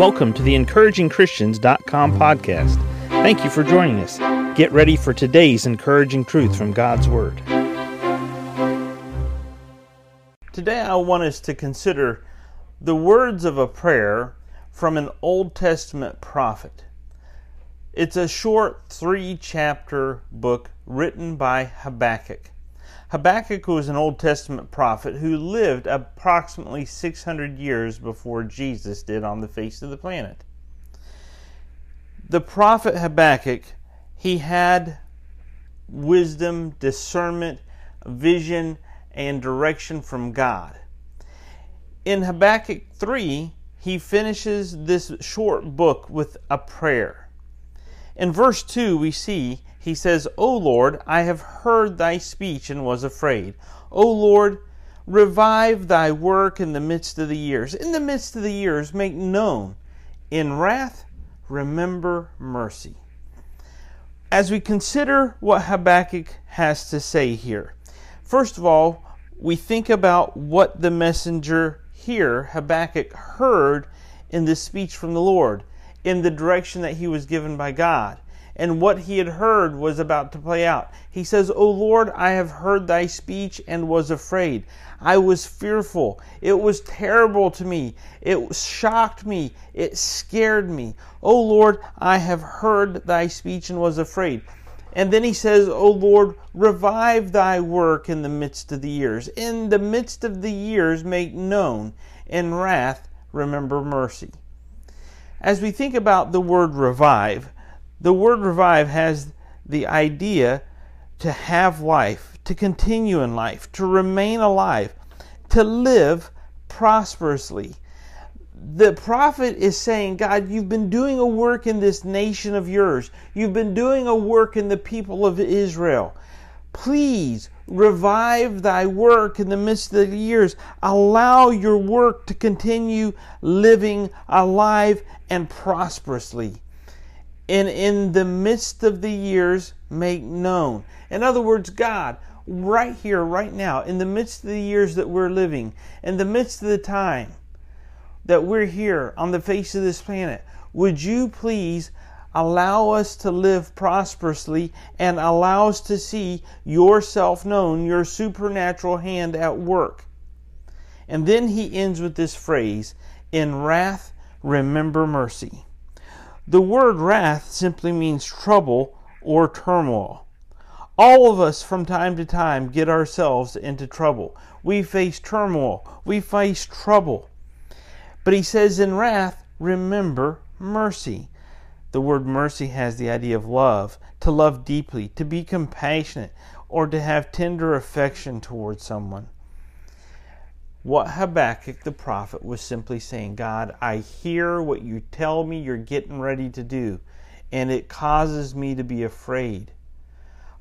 Welcome to the encouragingchristians.com podcast. Thank you for joining us. Get ready for today's encouraging truth from God's Word. Today, I want us to consider the words of a prayer from an Old Testament prophet. It's a short three chapter book written by Habakkuk. Habakkuk was an Old Testament prophet who lived approximately 600 years before Jesus did on the face of the planet. The prophet Habakkuk, he had wisdom, discernment, vision, and direction from God. In Habakkuk 3, he finishes this short book with a prayer. In verse 2, we see he says, O Lord, I have heard thy speech and was afraid. O Lord, revive thy work in the midst of the years. In the midst of the years, make known. In wrath, remember mercy. As we consider what Habakkuk has to say here, first of all, we think about what the messenger here, Habakkuk, heard in this speech from the Lord, in the direction that he was given by God and what he had heard was about to play out. He says, O Lord, I have heard thy speech and was afraid. I was fearful. It was terrible to me. It shocked me. It scared me. O Lord, I have heard thy speech and was afraid. And then he says, O Lord, revive thy work in the midst of the years. In the midst of the years, make known. In wrath, remember mercy. As we think about the word revive, the word revive has the idea to have life, to continue in life, to remain alive, to live prosperously. The prophet is saying, God, you've been doing a work in this nation of yours. You've been doing a work in the people of Israel. Please revive thy work in the midst of the years. Allow your work to continue living alive and prosperously and in the midst of the years make known. In other words, God, right here, right now, in the midst of the years that we're living, in the midst of the time that we're here on the face of this planet, would you please allow us to live prosperously and allow us to see yourself known, your supernatural hand at work? And then he ends with this phrase In wrath, remember mercy. The word wrath simply means trouble or turmoil. All of us from time to time get ourselves into trouble. We face turmoil. We face trouble. But he says in wrath, remember mercy. The word mercy has the idea of love, to love deeply, to be compassionate, or to have tender affection towards someone. What Habakkuk the prophet was simply saying, God, I hear what you tell me you're getting ready to do, and it causes me to be afraid.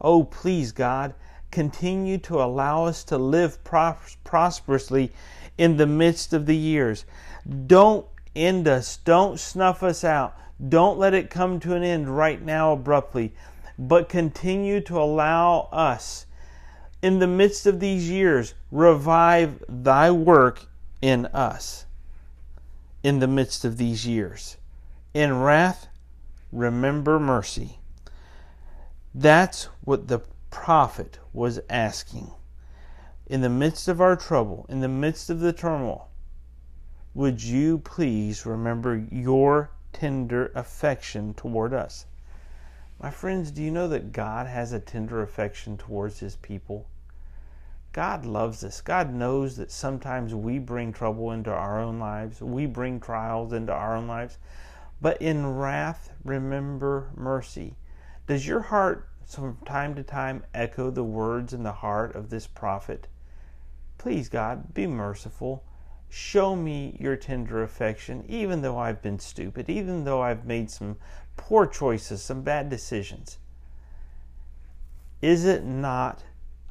Oh, please, God, continue to allow us to live prosperously in the midst of the years. Don't end us, don't snuff us out, don't let it come to an end right now abruptly, but continue to allow us in the midst of these years, revive thy work in us. In the midst of these years. In wrath, remember mercy. That's what the prophet was asking. In the midst of our trouble, in the midst of the turmoil, would you please remember your tender affection toward us? My friends, do you know that God has a tender affection towards his people? God loves us. God knows that sometimes we bring trouble into our own lives, we bring trials into our own lives. But in wrath, remember mercy. Does your heart from time to time echo the words in the heart of this prophet? Please, God, be merciful. Show me your tender affection, even though I've been stupid, even though I've made some poor choices, some bad decisions. Is it not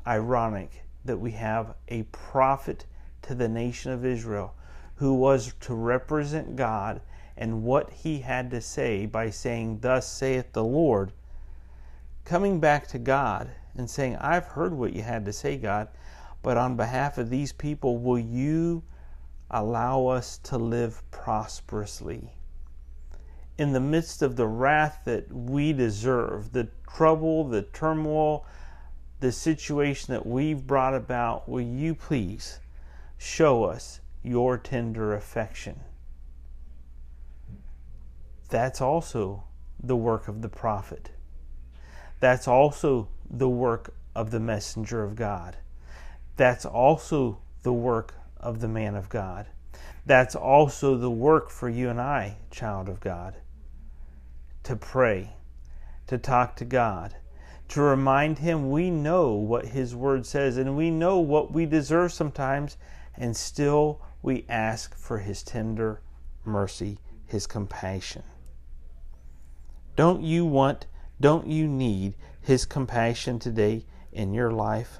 ironic that we have a prophet to the nation of Israel who was to represent God and what he had to say by saying, Thus saith the Lord, coming back to God and saying, I've heard what you had to say, God, but on behalf of these people, will you allow us to live prosperously? in the midst of the wrath that we deserve, the trouble, the turmoil, the situation that we've brought about, will you please show us your tender affection? That's also the work of the prophet. That's also the work of the messenger of God. That's also the work of the man of God. That's also the work for you and I, child of God, to pray, to talk to God, to remind Him we know what His Word says and we know what we deserve sometimes, and still we ask for His tender mercy, His compassion. Don't you want, don't you need His compassion today in your life?